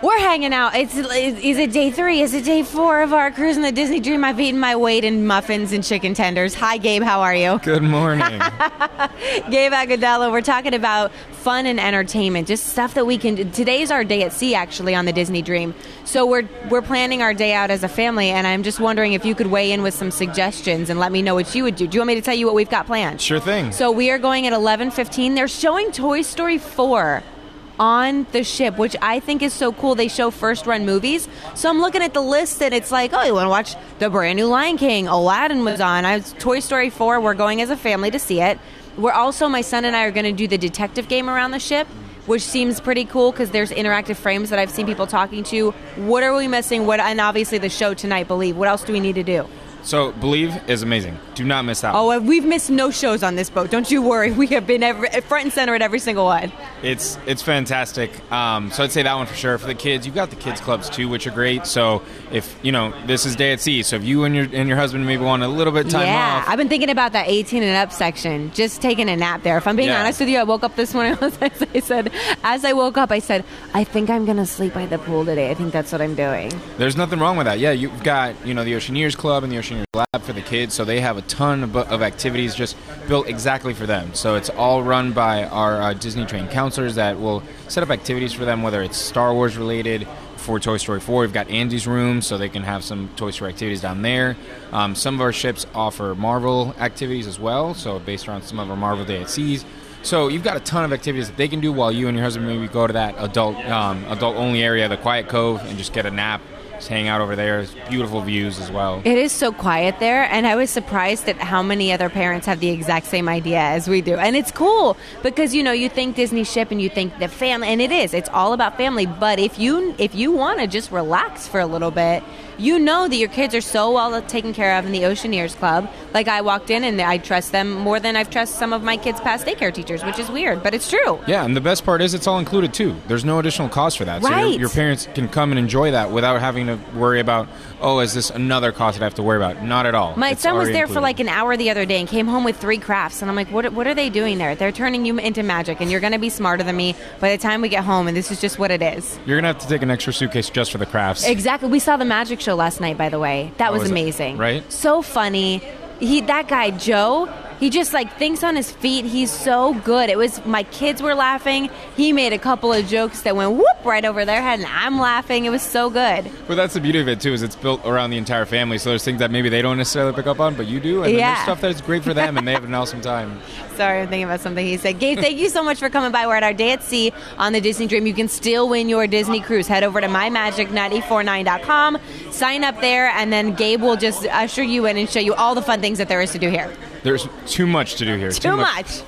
We're hanging out. It's is it day three? Is it day four of our cruise in the Disney Dream? I've eaten my weight in muffins and chicken tenders. Hi, Gabe. How are you? Good morning. Gabe Agudelo. We're talking about fun and entertainment, just stuff that we can. do. Today's our day at sea, actually, on the Disney Dream. So we're we're planning our day out as a family, and I'm just wondering if you could weigh in with some suggestions and let me know what you would do. Do you want me to tell you what we've got planned? sure thing. So we are going at 11:15. They're showing Toy Story 4 on the ship, which I think is so cool. They show first run movies. So I'm looking at the list and it's like, oh, you want to watch the brand new Lion King? Aladdin was on. I was Toy Story 4. We're going as a family to see it. We're also my son and I are going to do the detective game around the ship. Which seems pretty cool because there's interactive frames that I've seen people talking to. What are we missing? What and obviously the show tonight. Believe. What else do we need to do? So, Believe is amazing. Do not miss out. Oh, we've missed no shows on this boat. Don't you worry. We have been every, front and center at every single one. It's it's fantastic. Um, so I'd say that one for sure. For the kids, you've got the kids clubs too, which are great. So if you know this is day at sea, so if you and your and your husband maybe want a little bit of time off. yeah, off, I've been thinking about that 18 and up section. Just taking a nap there. If I'm being Yeah. honest with you, I woke up this morning. I said, as I woke up, I said, I think I'm gonna sleep by the pool today. I think that's what I'm doing. there's nothing wrong with that. Yeah, you've got you know the Oceaneers Club and the Oceaneers Lab for the kids, so they have a ton of, of activities just built exactly for them. So it's all run by our uh, Disney trained counselors that will set up activities for them, whether it's Star Wars related. For Toy Story 4, we've got Andy's room, so they can have some Toy Story activities down there. Um, some of our ships offer Marvel activities as well, so based around some of our Marvel Day at Seas. So you've got a ton of activities that they can do while you and your husband maybe go to that adult um, adult only area, the Quiet Cove, and just get a nap, just hang out over there. It's beautiful views as well. It is so quiet there, and I was surprised at how many other parents have the exact same idea as we do. And it's cool because you know you think Disney ship and you think the family, and it is. It's all about family. But if you if you want to just relax for a little bit, you know that your kids are so well taken care of in the Oceaneers Club. Like I walked in and I trust them more than I've trusted some of my kids' past daycare teachers, which is weird, but it's true. Yeah, and the best part is it's all included too. There's no additional cost for that. So Right. your, your parents can come and enjoy that without having to worry about, oh, is this another cost that I have to worry about? Not at all. My It's son was there for like an hour the other day and came home with three crafts. And I'm like, what, what are they doing there? They're turning you into magic, and you're going to be smarter than me by the time we get home. And this is just what it is. You're gonna have to take an extra suitcase just for the crafts. Exactly. We saw the magic show last night, by the way. That How was was it? amazing. Right? So funny. He, that guy Joe, he just like thinks on his feet. He's so good. It was my kids were laughing. He made a couple of jokes that went whoop right over their head, and I'm laughing. It was so good. Well, that's the beauty of it too, is it's built around the entire family. So there's things that maybe they don't necessarily pick up on, but you do, and Yeah. there's stuff that's great for them, and they have an awesome time. Sorry, I'm thinking about something he said. Gabe, thank you so much for coming by. We're at our day at sea on the Disney Dream. You can still win your Disney cruise. Head over to mymagic949.com, sign up there, and then Gabe will just usher you in and show you all the fun things that there is to do here. There's too much to do here. Too much.